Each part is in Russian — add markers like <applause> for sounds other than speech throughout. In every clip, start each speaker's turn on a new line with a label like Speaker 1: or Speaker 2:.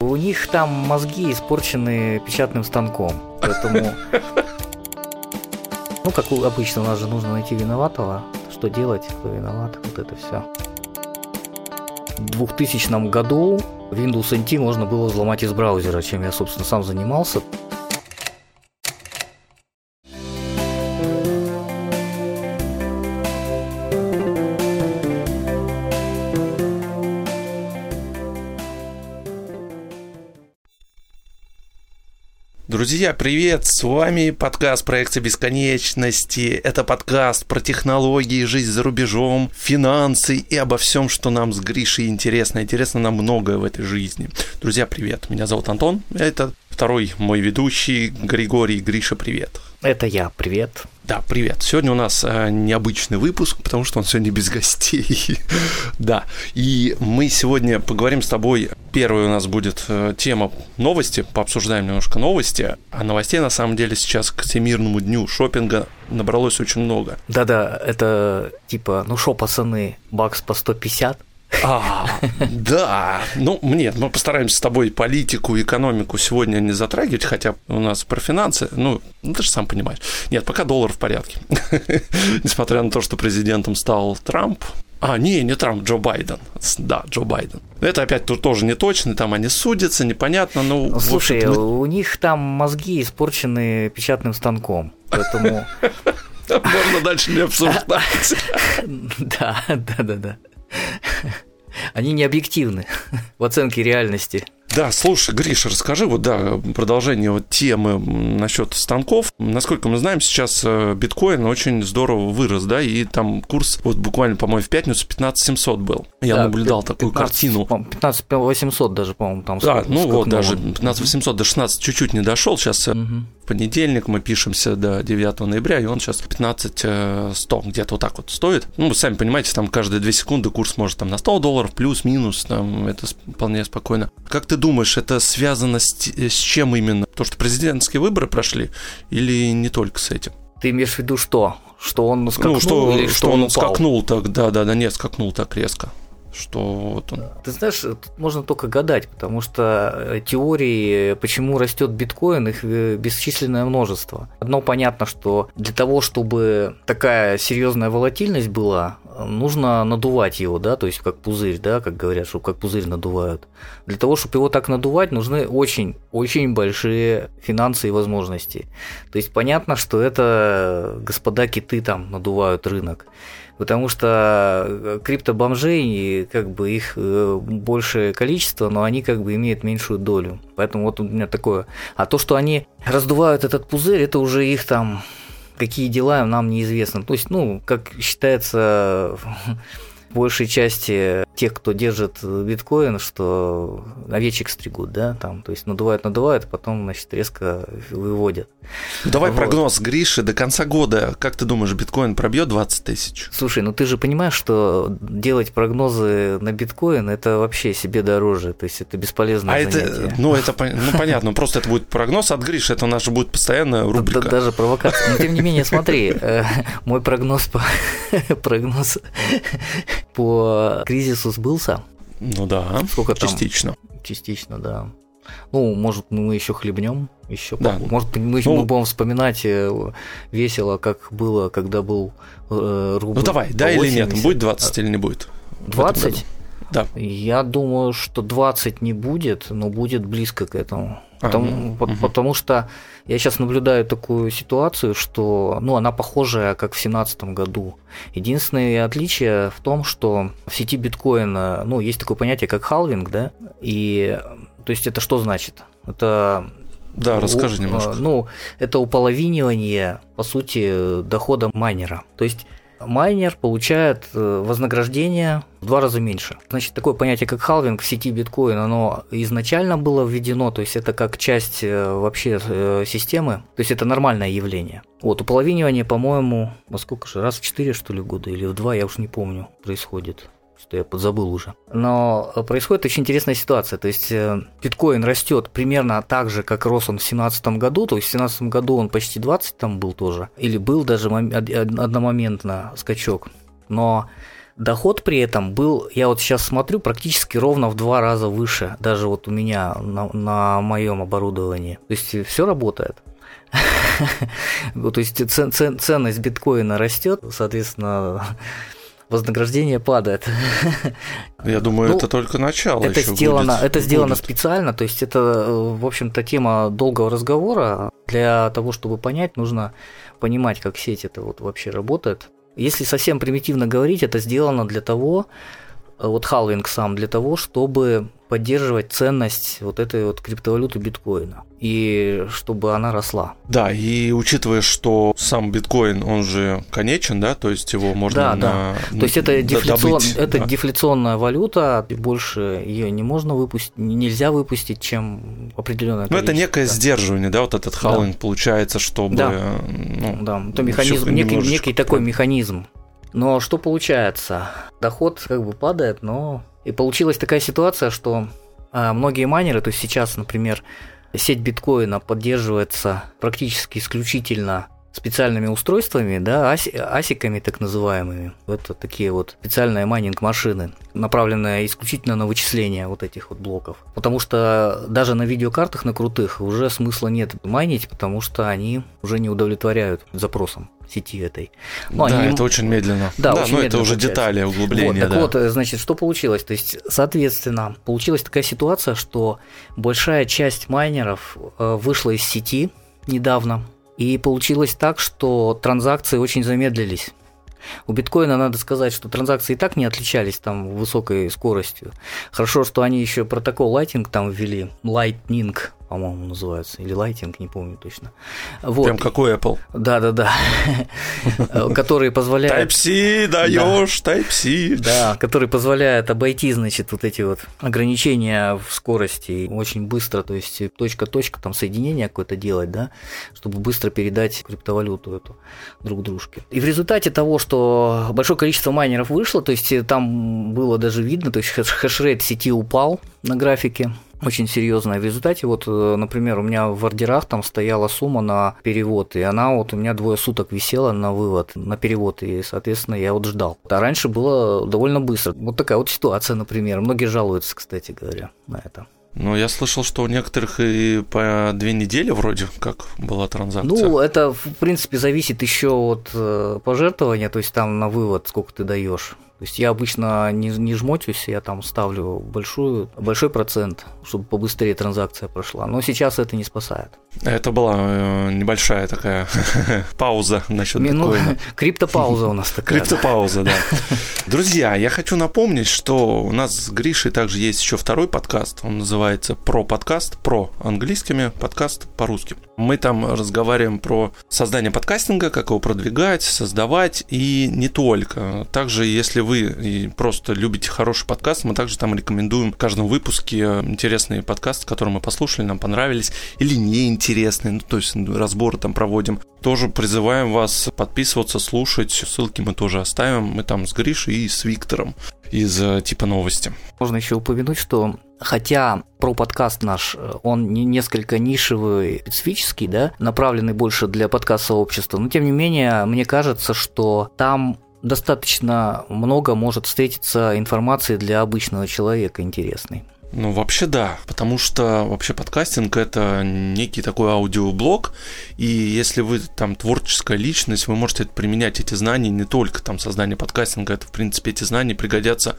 Speaker 1: У них там мозги испорчены печатным станком, поэтому... <laughs> Ну, как обычно, у нас же нужно найти виноватого. Что делать, кто виноват, вот это все. В 2000 году Windows NT можно было взломать из браузера, чем я, собственно, сам занимался.
Speaker 2: Друзья, привет! С вами подкаст проекта бесконечности. Это подкаст про технологии, жизнь за рубежом, финансы и обо всем, что нам с Гришей интересно. Интересно нам многое в этой жизни. Друзья, привет! Меня зовут Антон. Это второй мой ведущий Григорий. Гриша, привет!
Speaker 1: Это я, привет.
Speaker 2: Да, привет. Сегодня у нас э, необычный выпуск, потому что он сегодня без гостей. <laughs> да. И мы сегодня поговорим с тобой. Первая у нас будет э, тема новости. Пообсуждаем немножко новости. А новостей на самом деле сейчас к Всемирному дню шопинга набралось очень много.
Speaker 1: Да-да, это типа, ну шо, пацаны, бакс по 150,
Speaker 2: а, да. Ну, нет, мы постараемся с тобой политику, экономику сегодня не затрагивать, хотя у нас про финансы, ну, ну ты же сам понимаешь. Нет, пока доллар в порядке. <laughs> Несмотря на то, что президентом стал Трамп, а, не, не Трамп, Джо Байден. Да, Джо Байден. Это опять тут тоже не точно, там они судятся, непонятно. Ну,
Speaker 1: Слушай, мы... у них там мозги испорчены печатным станком, поэтому... <laughs>
Speaker 2: Можно дальше не обсуждать. <laughs>
Speaker 1: Да, да, да, да. <laughs> Они не объективны <laughs> в оценке реальности.
Speaker 2: Да, слушай, Гриша, расскажи вот, да, продолжение вот темы насчет станков. Насколько мы знаем, сейчас э, биткоин очень здорово вырос, да, и там курс вот буквально, по-моему, в пятницу 15 700 был. Я да, наблюдал 15, такую картину.
Speaker 1: 15 800 даже, по-моему, там.
Speaker 2: Да, ну вот, даже 15 800 до 16 чуть-чуть не дошел. Сейчас угу. Понедельник мы пишемся до 9 ноября, и он сейчас 15 100 где-то вот так вот стоит. Ну, вы сами понимаете, там каждые 2 секунды курс может там на 100 долларов, плюс-минус, там это вполне спокойно. Как ты думаешь, это связано с, с чем именно? То, что президентские выборы прошли или не только с этим?
Speaker 1: Ты имеешь в виду что? Что он скакнул ну,
Speaker 2: что,
Speaker 1: или
Speaker 2: что, что он, он скакнул так, да, да, да, нет, скакнул так резко что вот он.
Speaker 1: Ты знаешь, тут можно только гадать, потому что э, теории, почему растет биткоин, их э, бесчисленное множество. Одно понятно, что для того, чтобы такая серьезная волатильность была, нужно надувать его, да, то есть как пузырь, да, как говорят, что как пузырь надувают. Для того, чтобы его так надувать, нужны очень, очень большие финансы и возможности. То есть понятно, что это господа киты там надувают рынок потому что э, криптобомжей, как бы их э, большее количество, но они как бы имеют меньшую долю. Поэтому вот у меня такое. А то, что они раздувают этот пузырь, это уже их там какие дела нам неизвестно. То есть, ну, как считается <laughs> большей части тех, кто держит биткоин, что овечек стригут, да, там, то есть надувают, надувают, а потом, значит, резко выводят.
Speaker 2: Давай вот. прогноз Гриши до конца года. Как ты думаешь, биткоин пробьет 20 тысяч?
Speaker 1: Слушай, ну ты же понимаешь, что делать прогнозы на биткоин это вообще себе дороже, то есть это бесполезное а занятие.
Speaker 2: Это, ну, это ну, понятно, просто это будет прогноз от Гриши, это у нас же будет постоянная рубрика.
Speaker 1: Даже провокация. Но тем не менее, смотри, э, мой прогноз по <laughs> прогноз по кризису сбылся.
Speaker 2: Ну да, Сколько частично.
Speaker 1: Там? Частично, да. Ну, может, мы еще хлебнем, еще. Да. Может, мы, ну, мы будем вспоминать э, весело, как было, когда был
Speaker 2: э, рубль. Ну давай, да или нет, будет 20 или не будет?
Speaker 1: 20?
Speaker 2: Да.
Speaker 1: Я думаю, что 20 не будет, но будет близко к этому. Потому, а, угу. потому что я сейчас наблюдаю такую ситуацию, что ну, она похожая, как в 2017 году. Единственное отличие в том, что в сети биткоина ну, есть такое понятие, как халвинг, да, и то есть это что значит? Это
Speaker 2: да, расскажи немножко.
Speaker 1: Ну, это уполовинивание, по сути, дохода майнера. То есть майнер получает э, вознаграждение в два раза меньше. Значит, такое понятие, как халвинг в сети биткоин, оно изначально было введено, то есть это как часть э, вообще э, системы, то есть это нормальное явление. Вот, уполовинивание, по-моему, во сколько же, раз в четыре, что ли, года, или в два, я уж не помню, происходит что я подзабыл уже. Но происходит очень интересная ситуация. То есть э, биткоин растет примерно так же, как рос он в 2017 году. То есть в 2017 году он почти 20 там был тоже. Или был даже одномоментно скачок. Но Доход при этом был, я вот сейчас смотрю, практически ровно в два раза выше, даже вот у меня на, на моем оборудовании. То есть все работает. <laughs> То есть ценность биткоина растет, соответственно, вознаграждение падает.
Speaker 2: Я думаю, ну, это только начало.
Speaker 1: Это сделано, будет, это сделано будет. специально, то есть это, в общем-то, тема долгого разговора. Для того, чтобы понять, нужно понимать, как сеть это вот вообще работает. Если совсем примитивно говорить, это сделано для того, вот халвинг сам для того, чтобы поддерживать ценность вот этой вот криптовалюты биткоина и чтобы она росла.
Speaker 2: Да, и учитывая, что сам биткоин, он же конечен, да, то есть его можно
Speaker 1: да, на, да. То есть это, дефляцион, добыть, это да. дефляционная валюта, больше ее не можно выпустить, нельзя выпустить, чем определенное
Speaker 2: Ну, это некое да. сдерживание, да, вот этот халвинг да. получается, чтобы...
Speaker 1: Да, ну, да. это механизм, некий, некий такой механизм. Но что получается? Доход как бы падает, но и получилась такая ситуация, что а, многие майнеры, то есть сейчас, например, сеть биткоина поддерживается практически исключительно специальными устройствами, да, аси, асиками так называемыми. Это такие вот специальные майнинг-машины, направленные исключительно на вычисление вот этих вот блоков. Потому что даже на видеокартах на крутых уже смысла нет майнить, потому что они уже не удовлетворяют запросам сети этой.
Speaker 2: Ну, да, они... это очень медленно.
Speaker 1: Да, да очень
Speaker 2: но
Speaker 1: медленно
Speaker 2: это уже получается. детали, углубления. Вот,
Speaker 1: так
Speaker 2: да.
Speaker 1: вот, значит, что получилось? То есть, соответственно, получилась такая ситуация, что большая часть майнеров э, вышла из сети недавно, и получилось так, что транзакции очень замедлились. У биткоина надо сказать, что транзакции и так не отличались там высокой скоростью. Хорошо, что они еще протокол Lightning там ввели, Lightning, по-моему, называется, или Lighting, не помню точно.
Speaker 2: Вот. Прям какой Apple.
Speaker 1: Да-да-да. <laughs> Который позволяет...
Speaker 2: Type-C даешь, Type-C.
Speaker 1: Да, который позволяет обойти, значит, вот эти вот ограничения в скорости очень быстро, то есть точка-точка, там соединение какое-то делать, да, чтобы быстро передать криптовалюту эту друг дружке. И в результате того, что большое количество майнеров вышло, то есть там было даже видно, то есть хешрейт сети упал на графике, очень серьезная. В результате, вот, э, например, у меня в ордерах там стояла сумма на перевод, и она вот у меня двое суток висела на вывод, на перевод, и, соответственно, я вот ждал. А раньше было довольно быстро. Вот такая вот ситуация, например. Многие жалуются, кстати говоря, на это.
Speaker 2: Ну, я слышал, что у некоторых и по две недели вроде как была транзакция.
Speaker 1: Ну, это, в принципе, зависит еще от э, пожертвования, то есть там на вывод сколько ты даешь. То есть я обычно не, не жмотюсь, я там ставлю большую, большой процент, чтобы побыстрее транзакция прошла. Но сейчас это не спасает.
Speaker 2: Это была э, небольшая такая <laughs> пауза насчет ну, биткоина. <laughs>
Speaker 1: Криптопауза у нас такая.
Speaker 2: Криптопауза, да. <laughs> Друзья, я хочу напомнить, что у нас с Гришей также есть еще второй подкаст. Он называется «Про подкаст», «Про» английскими, подкаст по-русски. Мы там разговариваем про создание подкастинга, как его продвигать, создавать, и не только. Также, если вы просто любите хороший подкаст, мы также там рекомендуем в каждом выпуске интересные подкасты, которые мы послушали, нам понравились, или не интересные, ну, то есть разборы там проводим. Тоже призываем вас подписываться, слушать. Ссылки мы тоже оставим. Мы там с Гришей и с Виктором из э, типа новости.
Speaker 1: Можно еще упомянуть, что хотя про подкаст наш, э, он не несколько нишевый, специфический, да, направленный больше для подкаст-сообщества, но тем не менее, мне кажется, что там достаточно много может встретиться информации для обычного человека интересной.
Speaker 2: Ну, вообще да, потому что вообще подкастинг это некий такой аудиоблог, и если вы там творческая личность, вы можете применять эти знания не только там создание подкастинга, это в принципе эти знания пригодятся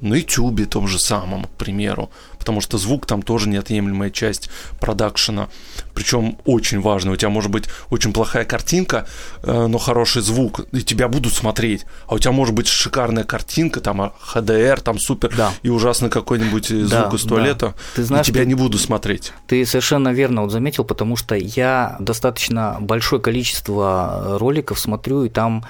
Speaker 2: на YouTube том же самом, к примеру, потому что звук там тоже неотъемлемая часть продакшена, причем очень важно. У тебя может быть очень плохая картинка, э, но хороший звук, и тебя будут смотреть, а у тебя может быть шикарная картинка, там HDR, а, там супер, да. и ужасный какой-нибудь звук да, из туалета, да. ты знаешь, и тебя ты, не буду смотреть.
Speaker 1: Ты совершенно верно вот заметил, потому что я достаточно большое количество роликов смотрю, и там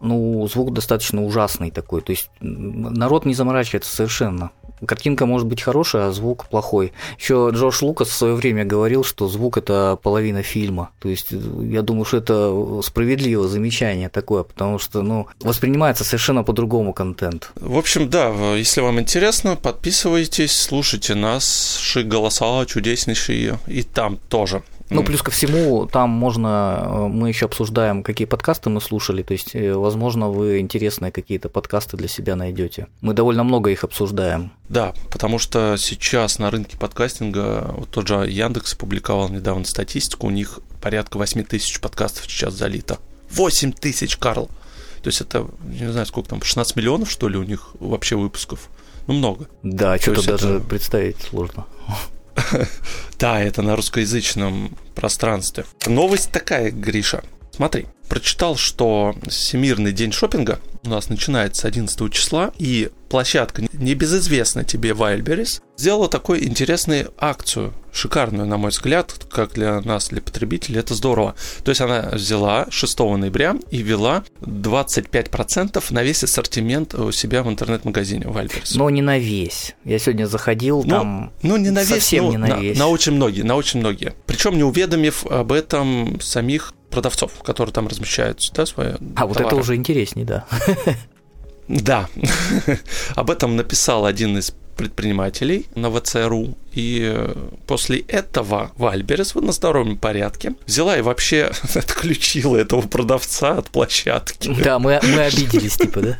Speaker 1: ну, звук достаточно ужасный такой. То есть народ не заморачивается совершенно. Картинка может быть хорошая, а звук плохой. Еще Джордж Лукас в свое время говорил, что звук это половина фильма. То есть я думаю, что это справедливое замечание такое, потому что ну, воспринимается совершенно по-другому контент.
Speaker 2: В общем, да, если вам интересно, подписывайтесь, слушайте нас, наши голоса чудеснейшие и там тоже.
Speaker 1: Ну, плюс ко всему, там можно, э, мы еще обсуждаем, какие подкасты мы слушали, то есть, э, возможно, вы интересные какие-то подкасты для себя найдете. Мы довольно много их обсуждаем.
Speaker 2: Да, потому что сейчас на рынке подкастинга, вот тот же Яндекс публиковал недавно статистику, у них порядка 8 тысяч подкастов сейчас залито. 8 тысяч, Карл! То есть это, не знаю, сколько там, 16 миллионов, что ли, у них вообще выпусков? Ну, много.
Speaker 1: Да, что-то даже это... представить сложно. <laughs>
Speaker 2: Да, это на русскоязычном пространстве. Новость такая, Гриша. Смотри, прочитал, что Всемирный день шопинга у нас начинается 11 числа, и площадка небезызвестная тебе Wildberries сделала такую интересную акцию, шикарную, на мой взгляд, как для нас, для потребителей, это здорово. То есть она взяла 6 ноября и ввела 25% на весь ассортимент у себя в интернет-магазине Wildberries.
Speaker 1: Но не на весь. Я сегодня заходил, ну, там
Speaker 2: ну, не на весь,
Speaker 1: совсем
Speaker 2: ну,
Speaker 1: не на, на весь.
Speaker 2: На очень многие, на очень многие. Причем не уведомив об этом самих продавцов, которые там размещают да, свои А
Speaker 1: товары. вот это уже интереснее, да.
Speaker 2: Да, <laughs> об этом написал один из предпринимателей на ВЦРУ. И э, после этого Вальберес в одностороннем порядке взяла и вообще <laughs> отключила этого продавца от площадки.
Speaker 1: Да, мы, мы <laughs> обиделись, типа, да?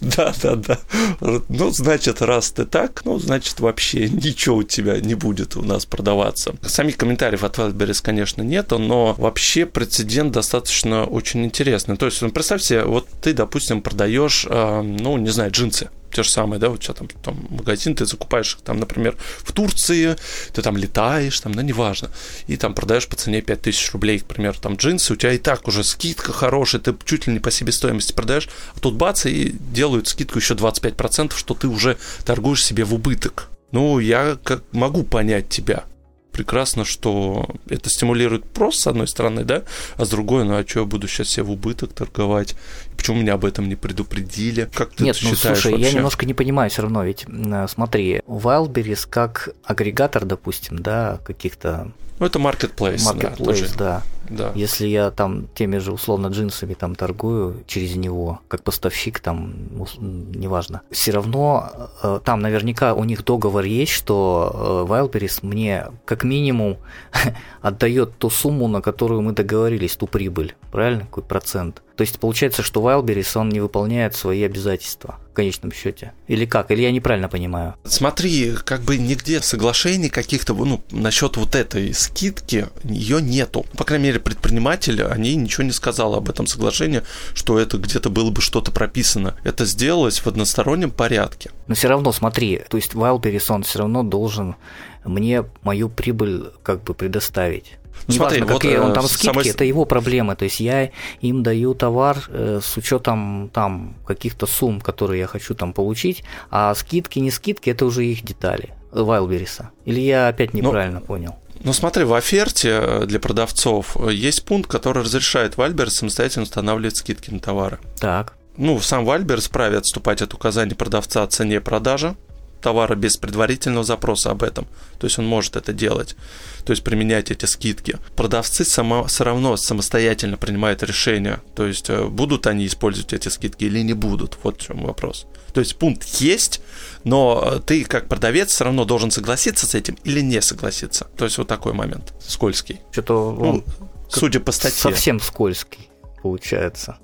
Speaker 2: Да, да, да. Ну, значит, раз ты так, ну, значит, вообще ничего у тебя не будет у нас продаваться. Самих комментариев от Вальберес, конечно, нету, но вообще прецедент достаточно очень интересный. То есть, ну, представь себе, вот ты, допустим, продаешь, э, ну, не знаю, джинсы те же самые, да, вот тебя там, там магазин, ты закупаешь там, например, в Турции, ты там летаешь, там, да, неважно, и там продаешь по цене 5000 рублей, к примеру, там джинсы, у тебя и так уже скидка хорошая, ты чуть ли не по себестоимости продаешь, а тут бац, и делают скидку еще 25%, что ты уже торгуешь себе в убыток. Ну, я как могу понять тебя, прекрасно, что это стимулирует просто с одной стороны, да, а с другой, ну а что я буду сейчас себе в убыток торговать? Почему меня об этом не предупредили? Как ты
Speaker 1: Нет,
Speaker 2: ну
Speaker 1: считаешь слушай,
Speaker 2: вообще?
Speaker 1: я немножко не понимаю все равно, ведь смотри, Wildberries как агрегатор, допустим, да, каких-то
Speaker 2: ну, это marketplace.
Speaker 1: Marketplace, да, да. Да. Если я там теми же условно джинсами там торгую через него, как поставщик там, неважно, все равно э, там наверняка у них договор есть, что э, Wildberries мне как минимум <laughs> отдает ту сумму, на которую мы договорились, ту прибыль, правильно? Какой процент? То есть получается, что Wildberries, он не выполняет свои обязательства в конечном счете. Или как? Или я неправильно понимаю?
Speaker 2: Смотри, как бы нигде соглашений каких-то, ну, насчет вот этой скидки, ее нету. По крайней мере, предприниматели, они ничего не сказали об этом соглашении, что это где-то было бы что-то прописано. Это сделалось в одностороннем порядке.
Speaker 1: Но все равно, смотри, то есть Wildberries, он все равно должен мне мою прибыль как бы предоставить. Ну, Неважно, смотри, какие вот, он там э, скидки, самый... это его проблемы. То есть я им даю товар э, с учетом там каких-то сумм, которые я хочу там получить, а скидки, не скидки, это уже их детали. Вайлбериса. Или я опять ну, неправильно ну, понял?
Speaker 2: Ну смотри, в оферте для продавцов есть пункт, который разрешает Вальберс самостоятельно устанавливать скидки на товары.
Speaker 1: Так.
Speaker 2: Ну, сам Вальберс вправе отступать от указаний продавца о цене продажи, товара без предварительного запроса об этом. То есть он может это делать, то есть применять эти скидки. Продавцы само, все равно самостоятельно принимают решение, то есть э, будут они использовать эти скидки или не будут. Вот в чем вопрос. То есть пункт есть, но э, ты как продавец все равно должен согласиться с этим или не согласиться. То есть вот такой момент скользкий.
Speaker 1: Что-то
Speaker 2: ну, судя по статье.
Speaker 1: Совсем скользкий получается.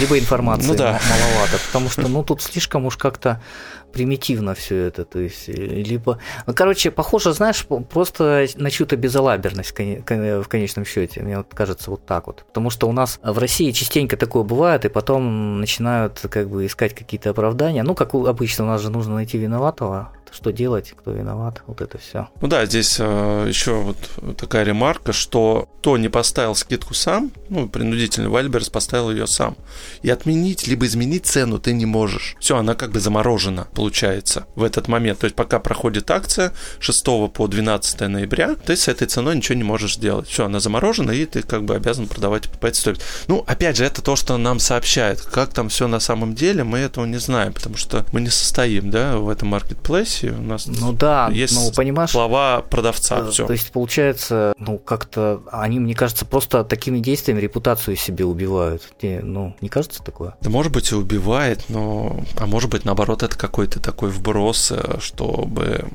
Speaker 1: Либо информации ну, да. маловато, потому что ну тут слишком уж как-то примитивно все это, то есть, либо... Ну, короче, похоже, знаешь, просто на чью-то безалаберность в конечном счете, мне вот кажется вот так вот. Потому что у нас в России частенько такое бывает, и потом начинают как бы искать какие-то оправдания. Ну, как обычно, у нас же нужно найти виноватого, что делать, кто виноват, вот это все.
Speaker 2: Ну да, здесь э, еще вот такая ремарка, что кто не поставил скидку сам, ну, принудительно Вальберс поставил ее сам. И отменить либо изменить цену ты не можешь. Все, она как бы заморожена, получается, в этот момент. То есть пока проходит акция 6 по 12 ноября, ты с этой ценой ничего не можешь сделать. Все, она заморожена, и ты как бы обязан продавать по этой стоимости. Ну, опять же, это то, что нам сообщает. Как там все на самом деле, мы этого не знаем, потому что мы не состоим, да, в этом маркетплейсе. У нас
Speaker 1: ну да,
Speaker 2: есть
Speaker 1: ну, понимаешь,
Speaker 2: слова продавца.
Speaker 1: Э, все. То есть, получается, ну, как-то они, мне кажется, просто такими действиями репутацию себе убивают. Тебе, ну, не кажется такое?
Speaker 2: Да, может быть, и убивает, но... А может быть, наоборот, это какой какой-то такой вброс, э, чтобы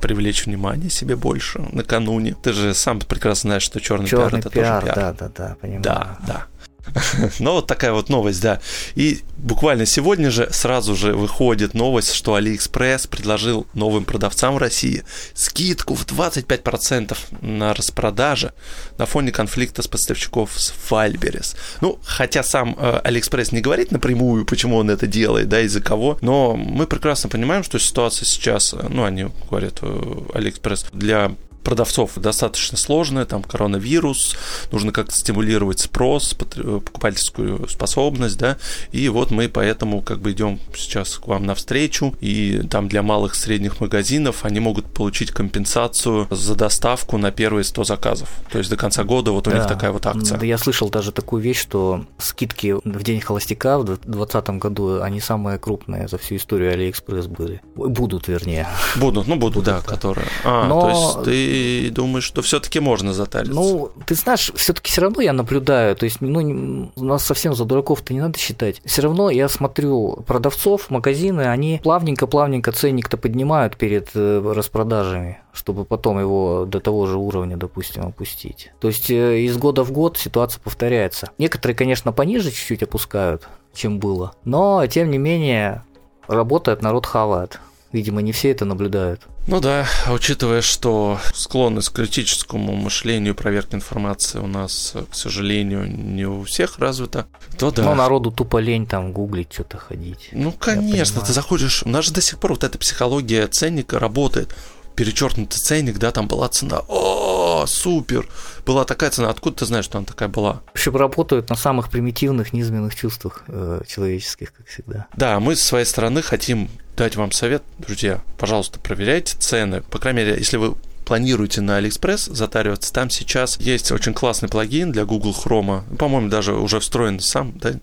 Speaker 2: привлечь внимание себе больше накануне. Ты же сам прекрасно знаешь, что черный,
Speaker 1: черный
Speaker 2: пиар это
Speaker 1: пиар,
Speaker 2: тоже пиар.
Speaker 1: Да, да, да, понимаю.
Speaker 2: Да, да. <laughs> Ну, вот такая вот новость, да. И буквально сегодня же сразу же выходит новость, что AliExpress предложил новым продавцам в России скидку в 25% на распродаже на фоне конфликта с поставщиков с Фальберес. Ну, хотя сам э, AliExpress не говорит напрямую, почему он это делает, да, из-за кого, но мы прекрасно понимаем, что ситуация сейчас, э, ну, они говорят, э, AliExpress, для продавцов достаточно сложная, там коронавирус, нужно как-то стимулировать спрос, э, покупательскую способность, да, и вот мы поэтому как бы идем сейчас к вам навстречу, и там для малых средних магазинов они могут получить компенсацию за доставку на первые 100 заказов. То есть до конца года вот у да. них такая вот акция.
Speaker 1: Да, я слышал даже такую вещь, что скидки в день холостяка в 2020 году, они самые крупные за всю историю Алиэкспресс были. Будут, вернее.
Speaker 2: Будут, ну будут, будут да, да, которые. А, Но... то есть ты и думаешь, что все-таки можно затариться?
Speaker 1: Ну, ты знаешь, все-таки все равно я наблюдаю, то есть, ну, нас совсем за дураков-то не надо считать. Все равно я смотрю продавцов, магазины, они плавненько-плавненько ценник-то поднимают перед э, распродажами чтобы потом его до того же уровня, допустим, опустить. То есть э, из года в год ситуация повторяется. Некоторые, конечно, пониже чуть-чуть опускают, чем было, но тем не менее работает, народ хавает. Видимо, не все это наблюдают.
Speaker 2: Ну да, учитывая, что склонность к критическому мышлению, проверке информации у нас, к сожалению, не у всех развита, то да.
Speaker 1: Ну, народу тупо лень там гуглить, что-то ходить.
Speaker 2: Ну, конечно, ты заходишь, у нас же до сих пор вот эта психология ценника работает. Перечеркнутый ценник, да, там была цена. О, супер! Была такая цена. Откуда ты знаешь, что она такая была?
Speaker 1: В общем, работают на самых примитивных, низменных чувствах э, человеческих, как всегда.
Speaker 2: Да, мы с своей стороны хотим дать вам совет, друзья, пожалуйста, проверяйте цены. По крайней мере, если вы планируете на AliExpress затариваться, там сейчас есть очень классный плагин для Google Chrome. По-моему, даже уже встроен сам, да,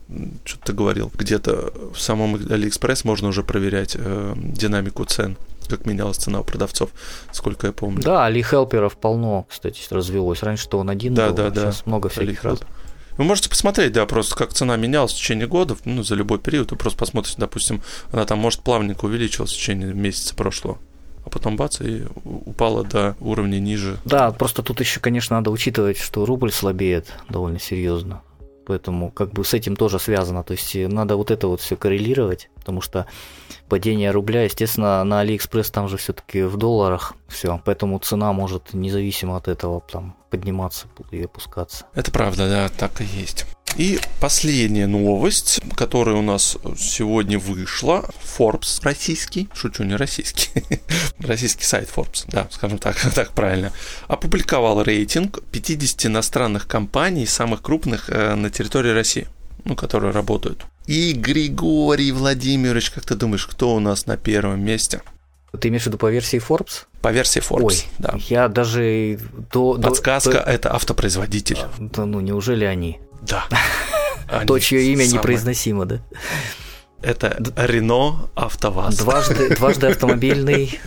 Speaker 2: что ты говорил. Где-то в самом AliExpress можно уже проверять э, динамику цен как менялась цена у продавцов, сколько я помню.
Speaker 1: Да, Али Хелперов полно, кстати, развелось. Раньше-то он один
Speaker 2: да,
Speaker 1: был,
Speaker 2: да,
Speaker 1: а
Speaker 2: да.
Speaker 1: сейчас много всяких раз.
Speaker 2: Вы можете посмотреть, да, просто как цена менялась в течение года, ну, за любой период. Вы просто посмотрите, допустим, она там, может, плавненько увеличилась в течение месяца прошлого а потом бац, и упала до уровня ниже.
Speaker 1: Да, просто тут еще, конечно, надо учитывать, что рубль слабеет довольно серьезно. Поэтому как бы с этим тоже связано. То есть надо вот это вот все коррелировать, потому что падение рубля, естественно, на Алиэкспресс там же все-таки в долларах все, поэтому цена может независимо от этого там подниматься и опускаться.
Speaker 2: Это правда, да, так и есть. И последняя новость, которая у нас сегодня вышла, Forbes российский, шучу, не российский, <laughs> российский сайт Forbes, да, скажем так, <laughs> так правильно, опубликовал рейтинг 50 иностранных компаний, самых крупных э, на территории России ну, которые работают. И Григорий Владимирович, как ты думаешь, кто у нас на первом месте?
Speaker 1: Ты имеешь в виду по версии Forbes?
Speaker 2: По версии Forbes, Ой,
Speaker 1: да. Я даже до...
Speaker 2: Подсказка до, – это автопроизводитель.
Speaker 1: Да, ну, неужели они?
Speaker 2: Да. <laughs>
Speaker 1: То, чье имя непроизносимо, да?
Speaker 2: Это Рено АвтоВАЗ.
Speaker 1: Дважды, дважды <laughs> автомобильный.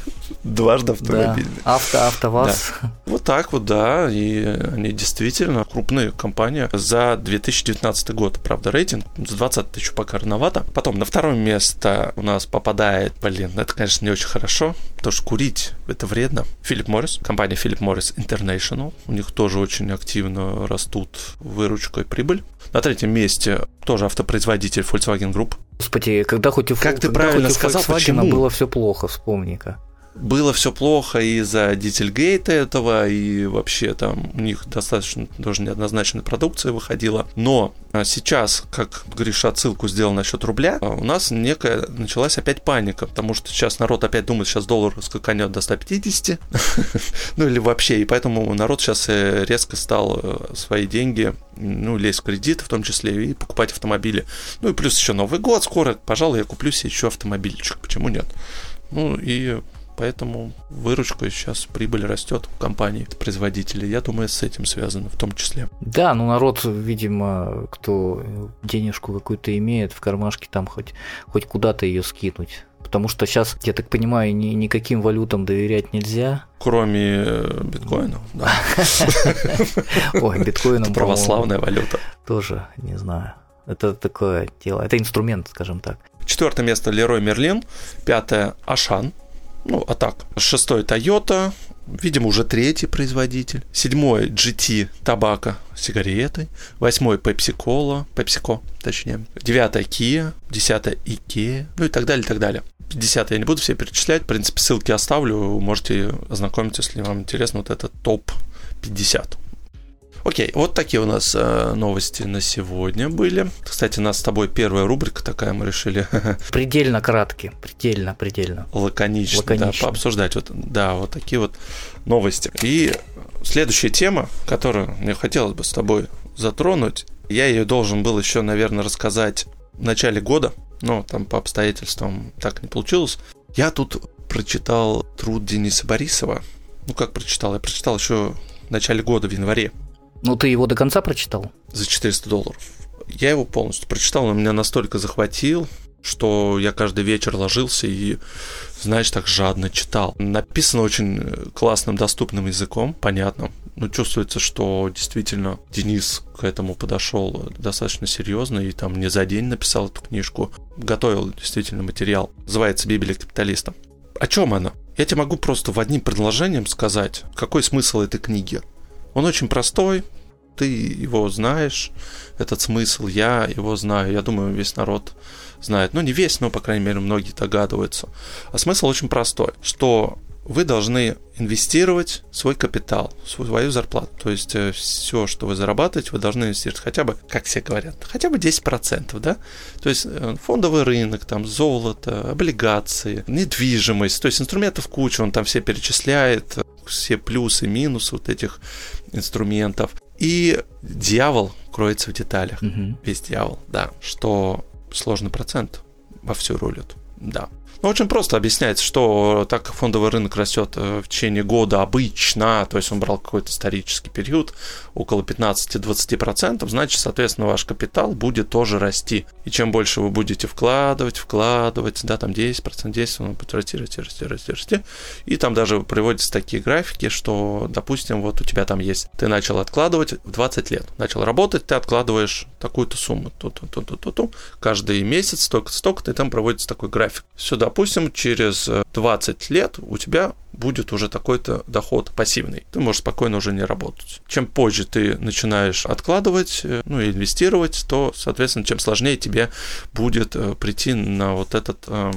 Speaker 2: Дважды автомобильный.
Speaker 1: Да. Авто, АвтоВАЗ.
Speaker 2: Да. Вот так вот, да. И они действительно крупные компании. За 2019 год, правда, рейтинг. За 20 тысяч пока рановато. Потом на второе место у нас попадает, блин, это, конечно, не очень хорошо, потому что курить это вредно. Филипп Моррис, компания Филипп Моррис International. У них тоже очень активно растут выручка и прибыль. На третьем месте тоже автопроизводитель Volkswagen Group.
Speaker 1: Господи, когда хоть у,
Speaker 2: как ты правильно сказал, почему?
Speaker 1: было все плохо, вспомни-ка
Speaker 2: было все плохо из-за Дительгейта этого, и вообще там у них достаточно тоже неоднозначная продукция выходила. Но а, сейчас, как говоришь, отсылку сделал насчет рубля, а, у нас некая началась опять паника, потому что сейчас народ опять думает, сейчас доллар скаканет до 150, <laughs> ну или вообще, и поэтому народ сейчас э, резко стал э, свои деньги, ну, лезть в кредит в том числе, и покупать автомобили. Ну и плюс еще Новый год скоро, пожалуй, я куплю себе еще автомобильчик, почему нет? Ну и Поэтому выручка сейчас прибыль растет у компаний, производителей. Я думаю, с этим связано в том числе.
Speaker 1: Да, ну народ, видимо, кто денежку какую-то имеет в кармашке, там хоть, хоть куда-то ее скинуть. Потому что сейчас, я так понимаю, ни, никаким валютам доверять нельзя.
Speaker 2: Кроме э, биткоина, да. <laughs>
Speaker 1: Ой, биткоином,
Speaker 2: Православная валюта.
Speaker 1: Тоже, не знаю. Это такое дело, это инструмент, скажем так.
Speaker 2: Четвертое место Лерой Мерлин. Пятое Ашан. Ну, а так. Шестой Toyota. Видимо, уже третий производитель. Седьмой GT Табако сигареты. Восьмой Pepsi Cola. PepsiCo, точнее. Девятое Kia. Десятое Ikea. Ну и так далее, и так далее. 50 я не буду все перечислять. В принципе, ссылки оставлю. Можете ознакомиться, если вам интересно, вот этот топ 50. Окей, вот такие у нас э, новости на сегодня были. Кстати, у нас с тобой первая рубрика такая, мы решили. <laughs>
Speaker 1: Предельно краткие, предельно, предельно.
Speaker 2: Лаконично, Лаконично. да, пообсуждать. Вот, да, вот такие вот новости. И следующая тема, которую мне хотелось бы с тобой затронуть, я ее должен был еще, наверное, рассказать в начале года, но там по обстоятельствам так не получилось. Я тут прочитал труд Дениса Борисова. Ну, как прочитал? Я прочитал еще в начале года, в январе.
Speaker 1: Ну, ты его до конца прочитал?
Speaker 2: За 400 долларов. Я его полностью прочитал, он меня настолько захватил, что я каждый вечер ложился и, знаешь, так жадно читал. Написано очень классным, доступным языком, понятным. Ну, чувствуется, что действительно Денис к этому подошел достаточно серьезно и там не за день написал эту книжку. Готовил действительно материал. Называется «Библия капиталиста». О чем она? Я тебе могу просто в одним предложением сказать, какой смысл этой книги. Он очень простой, ты его знаешь, этот смысл, я его знаю, я думаю, весь народ знает. Ну, не весь, но, по крайней мере, многие догадываются. А смысл очень простой, что вы должны инвестировать свой капитал, свою зарплату. То есть э, все, что вы зарабатываете, вы должны инвестировать хотя бы, как все говорят, хотя бы 10%, да? То есть э, фондовый рынок, там золото, облигации, недвижимость, то есть инструментов куча, он там все перечисляет, все плюсы, минусы вот этих инструментов. И дьявол кроется в деталях. Угу. Весь дьявол, да. Что сложный процент во всю рулит. Да. Ну, очень просто объясняется, что так как фондовый рынок растет э, в течение года обычно, то есть он брал какой-то исторический период, около 15-20%, значит, соответственно, ваш капитал будет тоже расти. И чем больше вы будете вкладывать, вкладывать, да, там 10%, 10%, он будет расти, расти, расти, расти, расти. И там даже приводятся такие графики, что, допустим, вот у тебя там есть, ты начал откладывать в 20 лет, начал работать, ты откладываешь такую-то сумму, ту-ту-ту-ту-ту, каждый месяц столько-то, столько-то, и там проводится такой график. Сюда допустим, через 20 лет у тебя будет уже такой-то доход пассивный. Ты можешь спокойно уже не работать. Чем позже ты начинаешь откладывать, э, ну, инвестировать, то, соответственно, чем сложнее тебе будет э, прийти на вот этот э,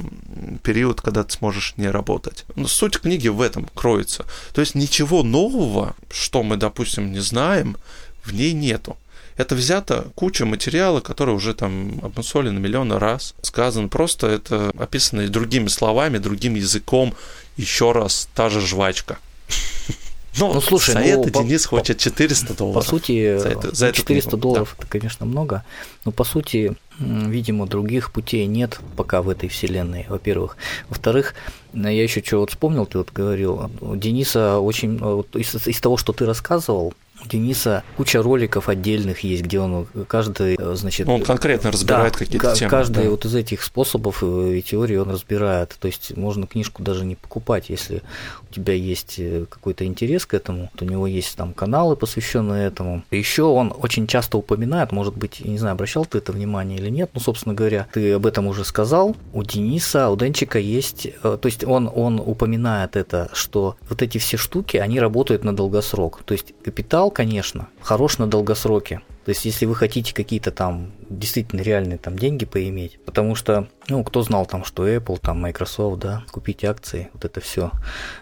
Speaker 2: период, когда ты сможешь не работать. Но суть книги в этом кроется. То есть ничего нового, что мы, допустим, не знаем, в ней нету. Это взято куча материала, который уже там обмусолен миллионы раз, сказан. Просто это описано другими словами, другим языком. Еще раз, та же жвачка. <laughs>
Speaker 1: Ну, ну слушай,
Speaker 2: за ну, это по, Денис хочет 400 долларов.
Speaker 1: По сути, за это, за 400 книгу. долларов да. это, конечно, много, но по сути, видимо, других путей нет пока в этой вселенной, во-первых. Во-вторых, я еще что вот вспомнил, ты вот говорил, у Дениса очень, вот из, из того, что ты рассказывал, у Дениса куча роликов отдельных есть, где он каждый, значит...
Speaker 2: Он конкретно разбирает да, какие-то темы.
Speaker 1: Каждый да. вот из этих способов и теории он разбирает. То есть можно книжку даже не покупать, если у тебя есть э, какой-то интерес к этому. Вот у него есть там каналы, посвященные этому. Еще он очень часто упоминает, может быть, не знаю, обращал ты это внимание или нет, ну, собственно говоря, ты об этом уже сказал. У Дениса, у Денчика есть... Э, то есть он, он упоминает это, что вот эти все штуки, они работают на долгосрок. То есть капитал, конечно, хорош на долгосроке. То есть, если вы хотите какие-то там действительно реальные там деньги поиметь, потому что, ну, кто знал там, что Apple, там, Microsoft, да, купить акции, вот это все,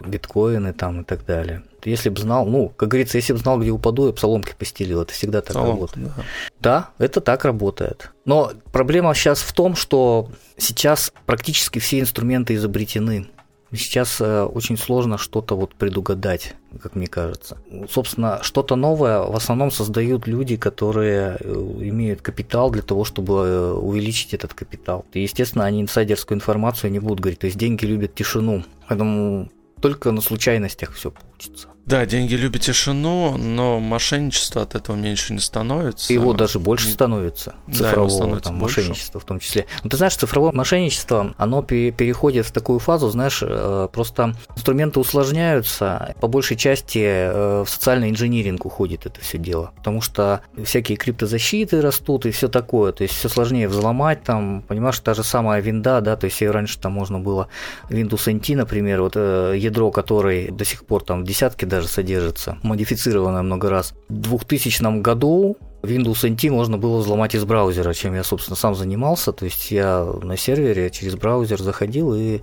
Speaker 1: биткоины там и так далее. Если бы знал, ну, как говорится, если бы знал, где упаду, я бы соломки постелил, это всегда так Соломка, работает. Да. да, это так работает. Но проблема сейчас в том, что сейчас практически все инструменты изобретены. Сейчас э, очень сложно что-то вот предугадать, как мне кажется. Собственно, что-то новое в основном создают люди, которые э, имеют капитал для того, чтобы э, увеличить этот капитал. И, естественно, они инсайдерскую информацию не будут говорить. То есть деньги любят тишину. Поэтому только на случайностях все получится.
Speaker 2: Да, деньги любят тишину, но мошенничество от этого меньше не становится.
Speaker 1: Его даже больше становится, цифрового да, становится там, мошенничества в том числе. Но ты знаешь, цифровое мошенничество, оно переходит в такую фазу, знаешь, э, просто инструменты усложняются, по большей части э, в социальный инжиниринг уходит это все дело, потому что всякие криптозащиты растут и все такое, то есть все сложнее взломать, там, понимаешь, та же самая винда, да, то есть раньше там можно было Windows NT, например, вот э, ядро, который до сих пор там десятки даже содержится, модифицированное много раз. В 2000 году Windows NT можно было взломать из браузера, чем я, собственно, сам занимался. То есть я на сервере через браузер заходил и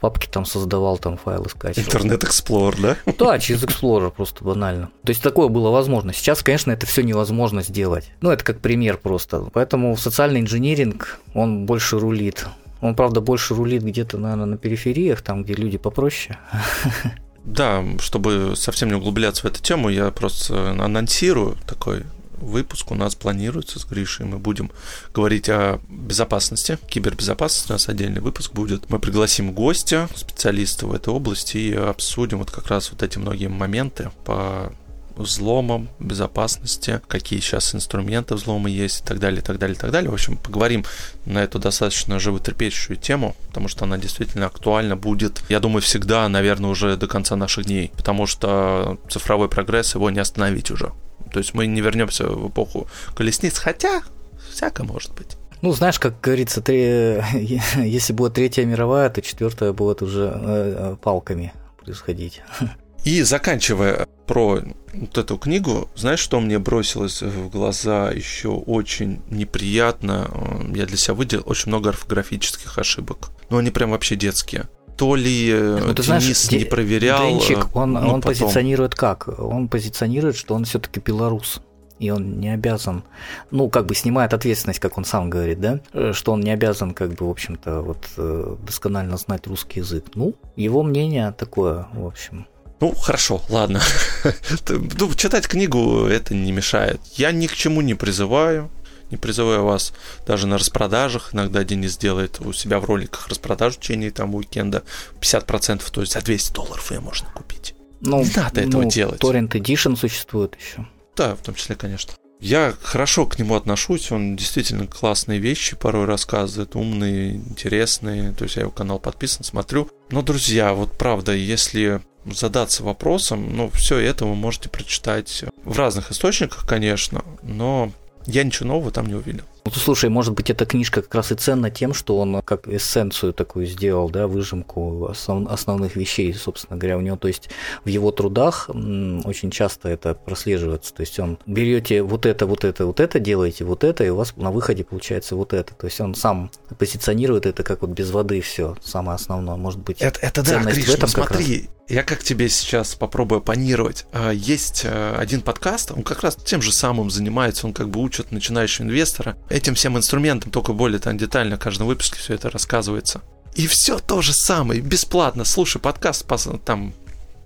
Speaker 1: папки там создавал, там файлы скачивал.
Speaker 2: Интернет Explorer, да?
Speaker 1: Да, через Explorer просто банально. То есть такое было возможно. Сейчас, конечно, это все невозможно сделать. Ну, это как пример просто. Поэтому социальный инжиниринг, он больше рулит. Он, правда, больше рулит где-то, наверное, на перифериях, там, где люди попроще. <laughs>
Speaker 2: Да, чтобы совсем не углубляться в эту тему, я просто анонсирую такой выпуск у нас планируется с Гришей. Мы будем говорить о безопасности, кибербезопасности. У нас отдельный выпуск будет. Мы пригласим гостя, специалиста в этой области и обсудим вот как раз вот эти многие моменты по взломом, безопасности, какие сейчас инструменты взлома есть и так далее, и так далее, и так далее. В общем, поговорим на эту достаточно животрепещущую тему, потому что она действительно актуальна будет, я думаю, всегда, наверное, уже до конца наших дней, потому что цифровой прогресс, его не остановить уже. То есть мы не вернемся в эпоху колесниц, хотя всяко может быть.
Speaker 1: Ну, знаешь, как говорится, три... <laughs> если будет третья мировая, то четвертая будет уже э, э, палками происходить. <laughs>
Speaker 2: И заканчивая про вот эту книгу, знаешь, что мне бросилось в глаза еще очень неприятно? Я для себя выделил очень много орфографических ошибок. Ну, они прям вообще детские то ли э, ну, ты Денис знаешь, не проверял.
Speaker 1: Денчик, э, он, ну, он потом... позиционирует как? Он позиционирует, что он все-таки белорус. И он не обязан, ну, как бы снимает ответственность, как он сам говорит, да, э, что он не обязан, как бы, в общем-то, вот досконально знать русский язык. Ну, его мнение такое, в общем.
Speaker 2: Ну, хорошо, ладно. <laughs> ну, читать книгу это не мешает. Я ни к чему не призываю. Не призываю вас даже на распродажах. Иногда Денис делает у себя в роликах распродажу в течение там уикенда 50%, то есть за 200 долларов ее можно купить. Ну, не надо этого ну, делать.
Speaker 1: Torrent Edition существует еще.
Speaker 2: Да, в том числе, конечно. Я хорошо к нему отношусь, он действительно классные вещи порой рассказывает, умные, интересные, то есть я его канал подписан, смотрю. Но, друзья, вот правда, если задаться вопросом, ну, все это вы можете прочитать в разных источниках, конечно, но я ничего нового там не увидел.
Speaker 1: Ну, слушай, может быть, эта книжка как раз и ценна тем, что он как эссенцию такую сделал, да, выжимку основ, основных вещей, собственно говоря, у него, то есть в его трудах очень часто это прослеживается, то есть он берете вот это, вот это, вот это, делаете вот это, и у вас на выходе получается вот это, то есть он сам позиционирует это как вот без воды все, самое основное, может быть.
Speaker 2: Это, это да, Гриш, в этом ну, смотри, я как тебе сейчас попробую оппонировать. А, есть э, один подкаст, он как раз тем же самым занимается, он как бы учит начинающего инвестора этим всем инструментом, только более там детально в каждом выпуске все это рассказывается. И все то же самое, бесплатно. Слушай подкаст, там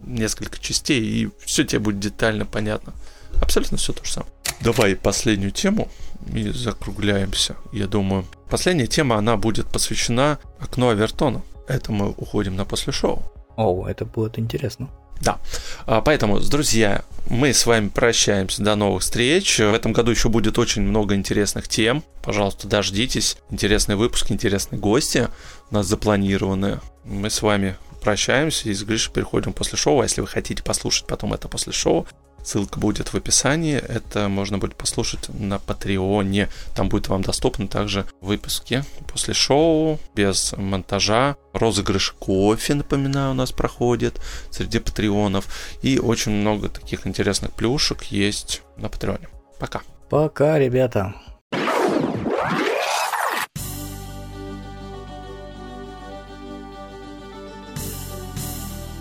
Speaker 2: несколько частей, и все тебе будет детально понятно. Абсолютно все то же самое. Давай последнюю тему и закругляемся, я думаю. Последняя тема, она будет посвящена окну Авертона. Это мы уходим на после шоу.
Speaker 1: О, это будет интересно.
Speaker 2: Да. А, поэтому, друзья, мы с вами прощаемся. До новых встреч. В этом году еще будет очень много интересных тем. Пожалуйста, дождитесь. Интересные выпуски, интересные гости у нас запланированы. Мы с вами прощаемся и с Гришей переходим после шоу. А если вы хотите послушать потом это после шоу, Ссылка будет в описании. Это можно будет послушать на Патреоне. Там будет вам доступны также выпуски после шоу, без монтажа. Розыгрыш кофе, напоминаю, у нас проходит среди патреонов. И очень много таких интересных плюшек есть на Патреоне. Пока.
Speaker 1: Пока, ребята.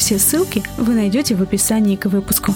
Speaker 3: Все ссылки вы найдете в описании к выпуску.